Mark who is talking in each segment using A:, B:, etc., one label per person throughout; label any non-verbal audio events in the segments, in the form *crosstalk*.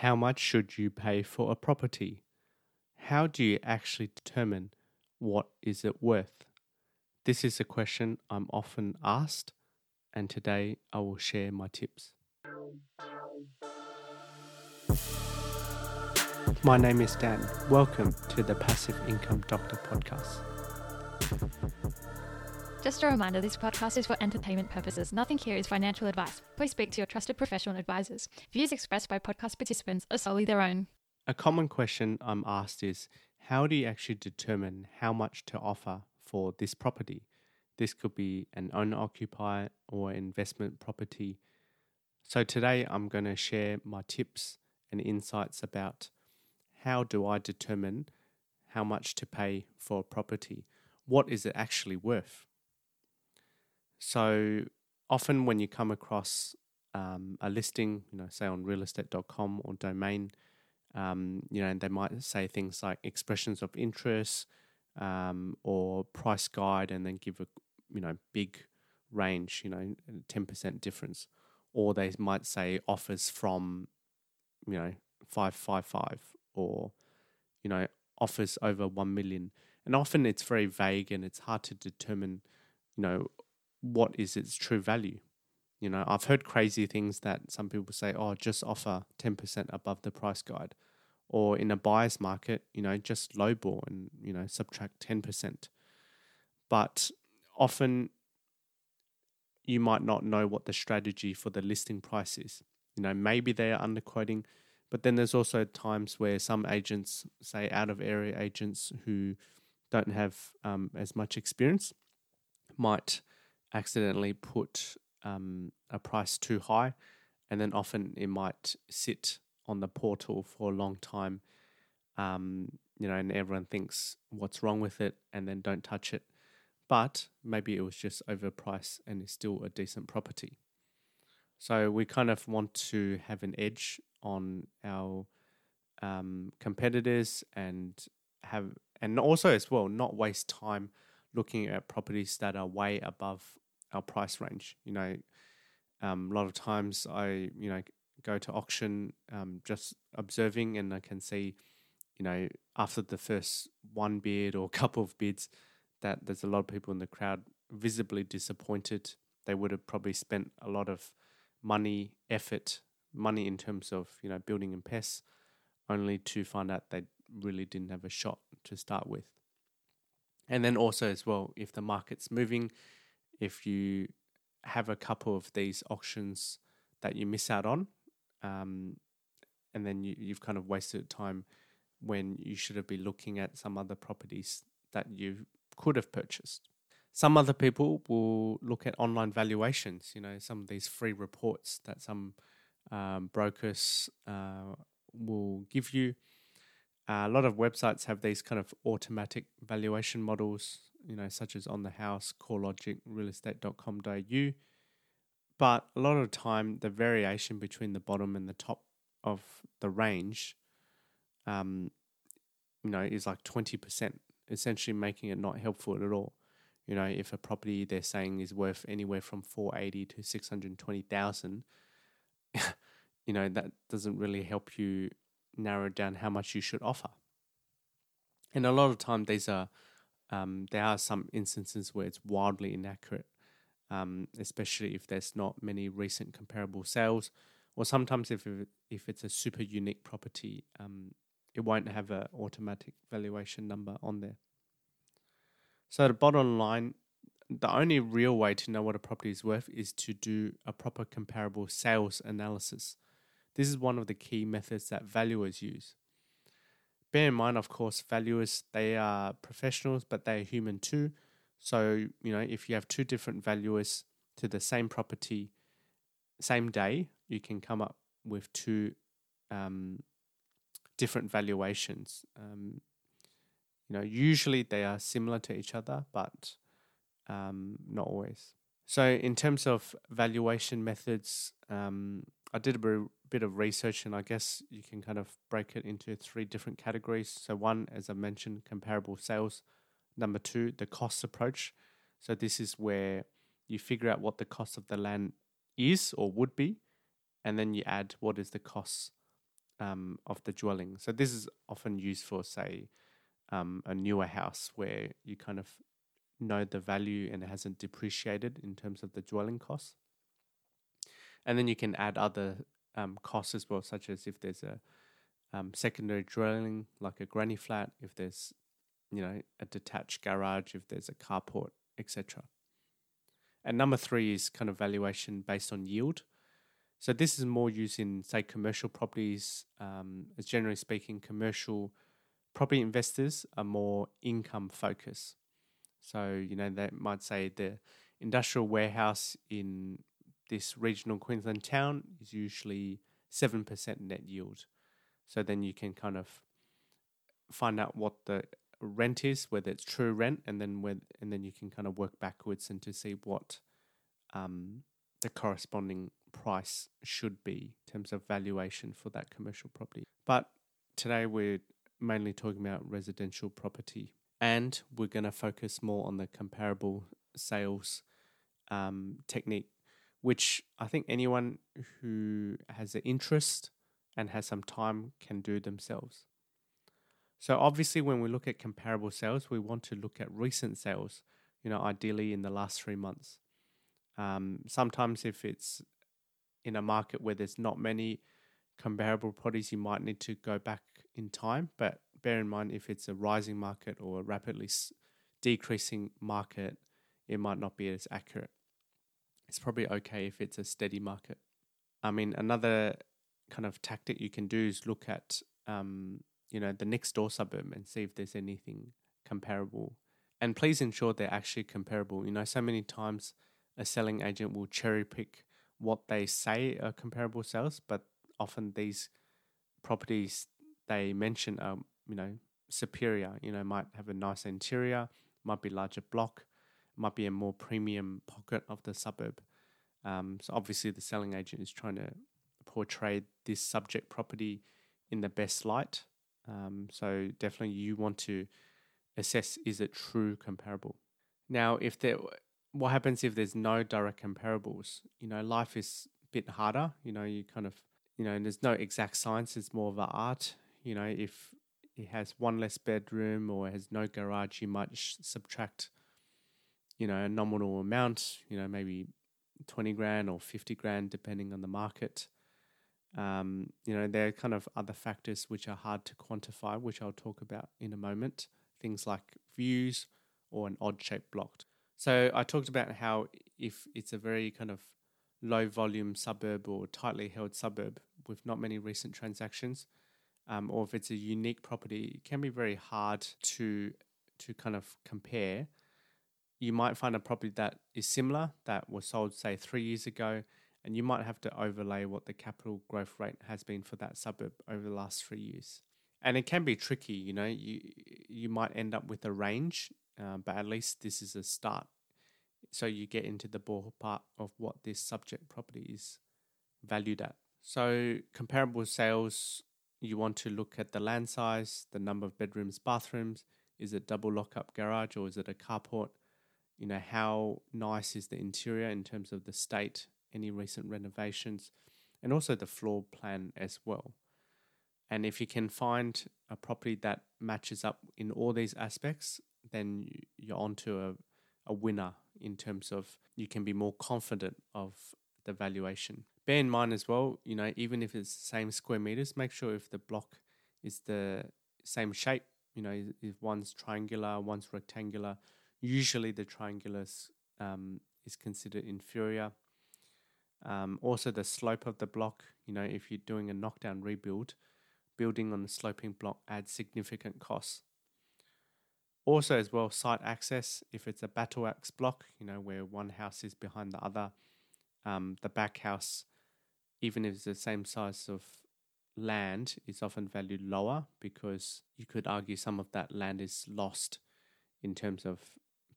A: How much should you pay for a property? How do you actually determine what is it worth? This is a question I'm often asked and today I will share my tips. My name is Dan. Welcome to the Passive Income Doctor podcast.
B: Just a reminder this podcast is for entertainment purposes. Nothing here is financial advice. Please speak to your trusted professional advisors. Views expressed by podcast participants are solely their own.
A: A common question I'm asked is how do you actually determine how much to offer for this property? This could be an owner occupier or investment property. So today I'm going to share my tips and insights about how do I determine how much to pay for a property? What is it actually worth? So often when you come across um, a listing, you know, say on realestate.com or domain, um, you know, and they might say things like expressions of interest um, or price guide, and then give a you know big range, you know, ten percent difference, or they might say offers from, you know, five five five, or you know, offers over one million, and often it's very vague and it's hard to determine, you know, what is its true value. You know, I've heard crazy things that some people say, oh, just offer 10% above the price guide. Or in a buyer's market, you know, just lowball and, you know, subtract 10%. But often you might not know what the strategy for the listing price is. You know, maybe they are underquoting, but then there's also times where some agents, say out of area agents who don't have um, as much experience, might accidentally put um, a price too high, and then often it might sit on the portal for a long time. Um, you know, and everyone thinks what's wrong with it, and then don't touch it. But maybe it was just overpriced and it's still a decent property. So we kind of want to have an edge on our um, competitors and have, and also as well, not waste time looking at properties that are way above our price range. You know, um, a lot of times I, you know, go to auction um, just observing and I can see, you know, after the first one bid or *laughs* couple of bids, that there's a lot of people in the crowd visibly disappointed. They would have probably spent a lot of money, effort, money in terms of, you know, building and pests, only to find out they really didn't have a shot to start with. And then also as well, if the market's moving, if you have a couple of these auctions that you miss out on, um, and then you, you've kind of wasted time when you should have been looking at some other properties that you could have purchased. Some other people will look at online valuations, you know, some of these free reports that some um, brokers uh, will give you uh, a lot of websites have these kind of automatic valuation models, you know, such as On the House, CoreLogic, realestate.com.au. But a lot of the time, the variation between the bottom and the top of the range, um, you know, is like 20%, essentially making it not helpful at all. You know, if a property they're saying is worth anywhere from 480 to 620,000, *laughs* you know, that doesn't really help you narrow down how much you should offer. And a lot of time, these are um, there are some instances where it's wildly inaccurate, um, especially if there's not many recent comparable sales, or sometimes if if it's a super unique property, um, it won't have an automatic valuation number on there. So the bottom line, the only real way to know what a property is worth is to do a proper comparable sales analysis. This is one of the key methods that valuers use. Bear in mind, of course, valuers, they are professionals, but they are human too. So, you know, if you have two different valuers to the same property, same day, you can come up with two um, different valuations. Um, you know, usually they are similar to each other, but um, not always. So, in terms of valuation methods, um, I did a bit of research, and I guess you can kind of break it into three different categories. So, one, as I mentioned, comparable sales. Number two, the cost approach. So, this is where you figure out what the cost of the land is or would be, and then you add what is the cost um, of the dwelling. So this is often used for, say, um, a newer house where you kind of know the value and it hasn't depreciated in terms of the dwelling costs. And then you can add other um, costs as well, such as if there's a um, secondary dwelling like a granny flat, if there's you know a detached garage, if there's a carport, etc. And number three is kind of valuation based on yield. So this is more used in say commercial properties. Um, as generally speaking, commercial property investors are more income focused. So you know they might say the industrial warehouse in this regional Queensland town is usually seven percent net yield. So then you can kind of find out what the rent is, whether it's true rent, and then when and then you can kind of work backwards and to see what um, the corresponding price should be in terms of valuation for that commercial property. But today we're mainly talking about residential property, and we're going to focus more on the comparable sales um, technique, which I think anyone who has an interest and has some time can do themselves. So obviously when we look at comparable sales, we want to look at recent sales, you know, ideally in the last three months. Um, sometimes if it's in a market where there's not many comparable properties, you might need to go back in time. But bear in mind, if it's a rising market or a rapidly decreasing market, it might not be as accurate. It's probably okay if it's a steady market. I mean, another kind of tactic you can do is look at um, you know the next door suburb and see if there's anything comparable. And please ensure they're actually comparable. You know so many times a selling agent will cherry pick what they say are comparable sales but often these properties they mention are you know superior. You know might have a nice interior might be larger block might be a more premium pocket of the suburb um, so obviously the selling agent is trying to portray this subject property in the best light. Um, so definitely you want to assess is it true comparable. Now, if there, what happens if there's no direct comparables? You know, life is a bit harder. You know, you kind of, you know, there's no exact science. It's more of an art. You know, if it has one less bedroom or has no garage, you might sh- subtract, you know, a nominal amount. You know, maybe twenty grand or fifty grand, depending on the market. Um, you know, there are kind of other factors which are hard to quantify, which I'll talk about in a moment. Things like views or an odd shaped block. So I talked about how if it's a very kind of low volume suburb or tightly held suburb with not many recent transactions, um, or if it's a unique property, it can be very hard to to kind of compare. You might find a property that is similar that was sold say three years ago and you might have to overlay what the capital growth rate has been for that suburb over the last three years. And it can be tricky, you know, you, you might end up with a range, uh, but at least this is a start. So you get into the ballpark of what this subject property is valued at. So comparable sales, you want to look at the land size, the number of bedrooms, bathrooms. Is it double lockup garage or is it a carport? You know, how nice is the interior in terms of the state any recent renovations, and also the floor plan as well. And if you can find a property that matches up in all these aspects, then you're onto a, a winner in terms of you can be more confident of the valuation. Bear in mind as well, you know, even if it's the same square meters, make sure if the block is the same shape, you know, if one's triangular, one's rectangular, usually the triangular um, is considered inferior um, also, the slope of the block, you know, if you're doing a knockdown rebuild, building on the sloping block adds significant costs. Also, as well, site access, if it's a battle axe block, you know, where one house is behind the other, um, the back house, even if it's the same size of land, is often valued lower because you could argue some of that land is lost in terms of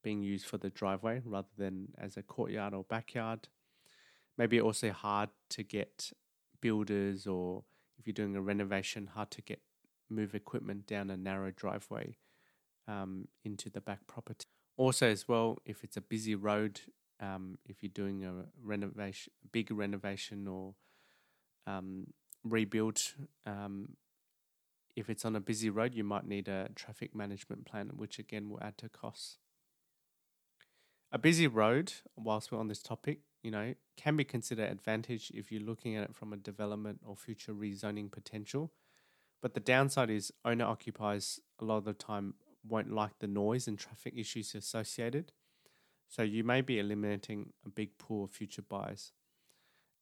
A: being used for the driveway rather than as a courtyard or backyard maybe also hard to get builders or if you're doing a renovation, hard to get move equipment down a narrow driveway um, into the back property. Also, as well, if it's a busy road, um, if you're doing a renovation, big renovation, or um, rebuild. Um, if it's on a busy road, you might need a traffic management plan, which again will add to costs. A busy road, whilst we're on this topic, you know, can be considered advantage if you're looking at it from a development or future rezoning potential. But the downside is owner occupiers a lot of the time won't like the noise and traffic issues associated. So you may be eliminating a big pool of future buyers.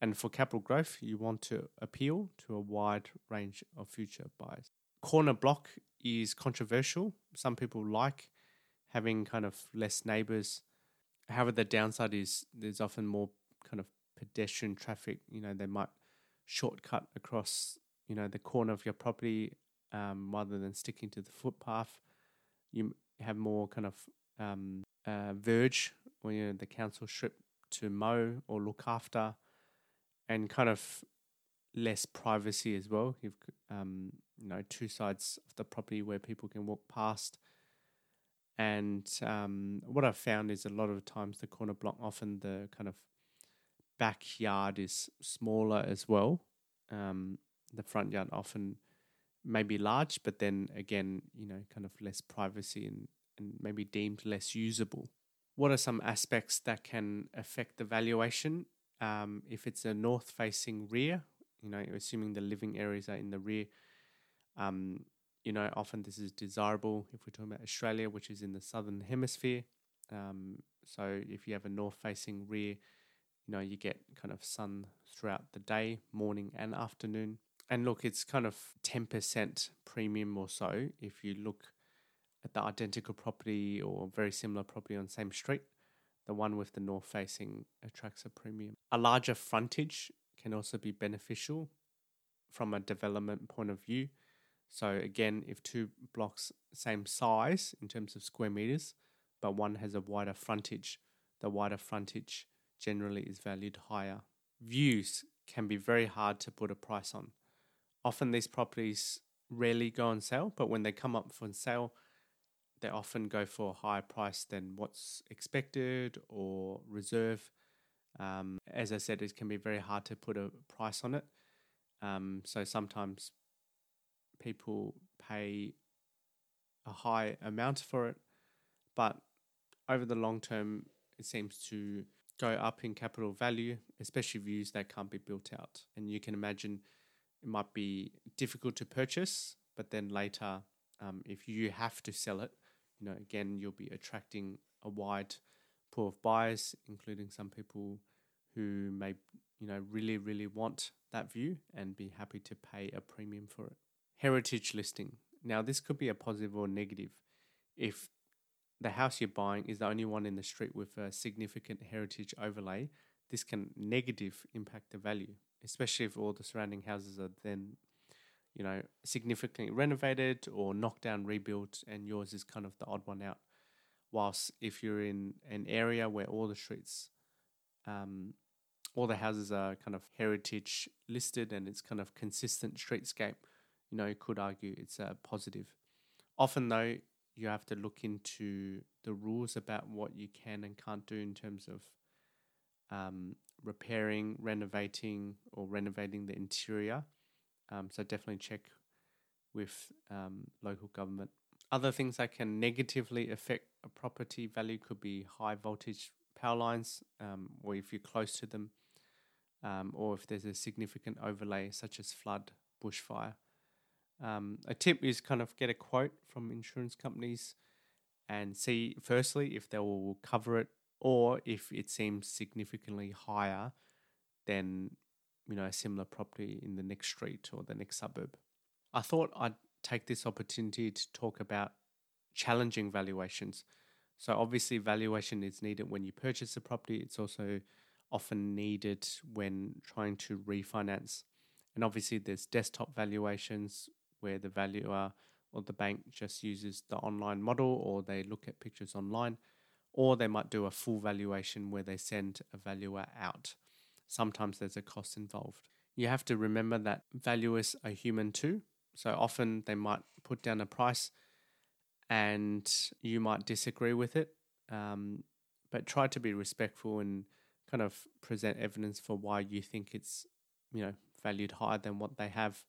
A: And for capital growth, you want to appeal to a wide range of future buyers. Corner block is controversial. Some people like having kind of less neighbors. However, the downside is there's often more kind of pedestrian traffic. You know, they might shortcut across, you know, the corner of your property um, rather than sticking to the footpath. You have more kind of um, uh, verge or you know, the council strip to mow or look after, and kind of less privacy as well. You've um, you know two sides of the property where people can walk past. And um, what I've found is a lot of times the corner block, often the kind of backyard is smaller as well. Um, the front yard often may be large, but then again, you know, kind of less privacy and, and maybe deemed less usable. What are some aspects that can affect the valuation? Um, if it's a north facing rear, you know, assuming the living areas are in the rear, um, you know, often this is desirable if we're talking about Australia, which is in the southern hemisphere. Um, so if you have a north facing rear, you know, you get kind of sun throughout the day, morning and afternoon. And look, it's kind of 10% premium or so if you look at the identical property or very similar property on same street. The one with the north facing attracts a premium. A larger frontage can also be beneficial from a development point of view. So again, if two blocks same size in terms of square meters, but one has a wider frontage, the wider frontage generally is valued higher. Views can be very hard to put a price on. Often these properties rarely go on sale, but when they come up for sale, they often go for a higher price than what's expected or reserve. Um, as I said, it can be very hard to put a price on it. Um, so sometimes people pay a high amount for it, but over the long term, it seems to go up in capital value, especially views that can't be built out. And you can imagine it might be difficult to purchase, but then later, um, if you have to sell it, you know, again, you'll be attracting a wide pool of buyers, including some people who may, you know, really, really want that view and be happy to pay a premium for it. Heritage listing. Now, this could be a positive or negative. If the house you're buying is the only one in the street with a significant heritage overlay, this can negative impact the value, especially if all the surrounding houses are then, you know, significantly renovated or knocked down, rebuilt, and yours is kind of the odd one out. Whilst if you're in an area where all the streets, um, all the houses are kind of heritage listed and it's kind of consistent streetscape, you know, you could argue it's a positive. Often though, you have to look into the rules about what you can and can't do in terms of um, repairing, renovating, or renovating the interior. Um, so definitely check with um, local government. Other things that can negatively affect a property value could be high voltage power lines, um, or if you're close to them, um, or if there's a significant overlay such as flood, bushfire. Um, a tip is kind of get a quote from insurance companies and see firstly if they will cover it or if it seems significantly higher than you know a similar property in the next street or the next suburb. I thought I'd take this opportunity to talk about challenging valuations. So obviously valuation is needed when you purchase a property. It's also often needed when trying to refinance. And obviously there's desktop valuations where the valuer or the bank just uses the online model or they look at pictures online, or they might do a full valuation where they send a valuer out. Sometimes there's a cost involved. You have to remember that valuers are human too. So often they might put down a price and you might disagree with it. Um, but try to be respectful and kind of present evidence for why you think it's, you know, valued higher than what they have.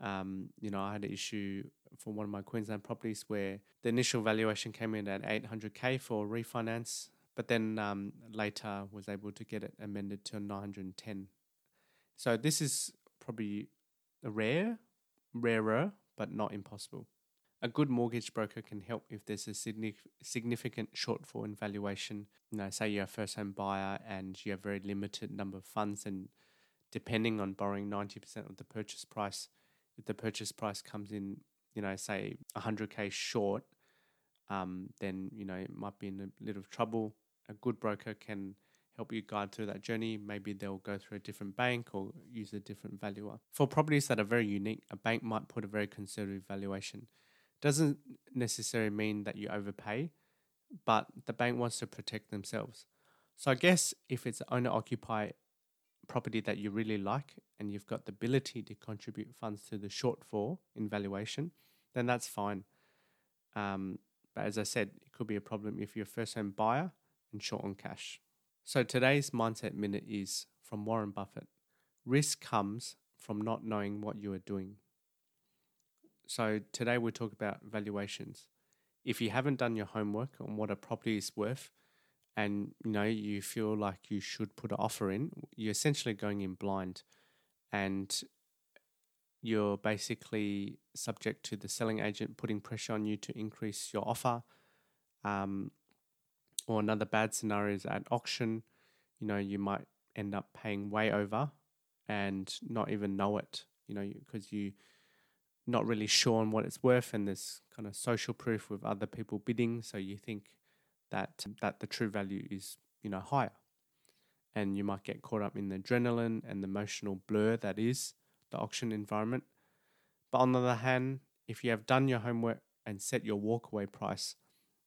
A: Um, you know, I had an issue for one of my Queensland properties where the initial valuation came in at 800k for refinance, but then um, later was able to get it amended to 910. So this is probably a rare, rarer, but not impossible. A good mortgage broker can help if there's a significant shortfall in valuation. You know, say you're a first home buyer and you have very limited number of funds, and depending on borrowing 90% of the purchase price, the purchase price comes in, you know, say 100k short, um, then you know it might be in a little trouble. A good broker can help you guide through that journey. Maybe they'll go through a different bank or use a different valuer. For properties that are very unique, a bank might put a very conservative valuation. Doesn't necessarily mean that you overpay, but the bank wants to protect themselves. So I guess if it's owner occupied property that you really like and you've got the ability to contribute funds to the shortfall in valuation, then that's fine. Um, but as I said, it could be a problem if you're a first home buyer and short on cash. So today's Mindset Minute is from Warren Buffett Risk comes from not knowing what you are doing. So today we'll talk about valuations. If you haven't done your homework on what a property is worth, and you know you feel like you should put an offer in, you're essentially going in blind, and you're basically subject to the selling agent putting pressure on you to increase your offer. Um, or another bad scenario is at auction, you know, you might end up paying way over and not even know it, you know, because you are not really sure on what it's worth and there's kind of social proof with other people bidding, so you think that that the true value is, you know, higher. And you might get caught up in the adrenaline and the emotional blur that is the auction environment. But on the other hand, if you have done your homework and set your walkaway price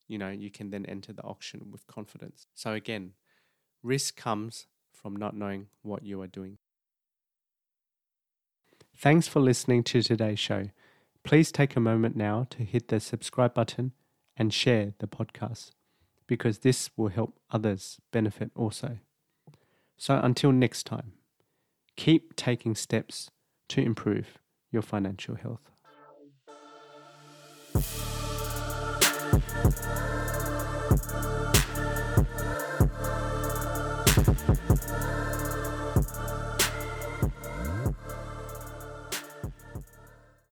A: you know, you can then enter the auction with confidence. So again, risk comes from not knowing what you are doing. Thanks for listening to today's show. Please take a moment now to hit the subscribe button and share the podcast because this will help others benefit also. So until next time, keep taking steps to improve your financial health.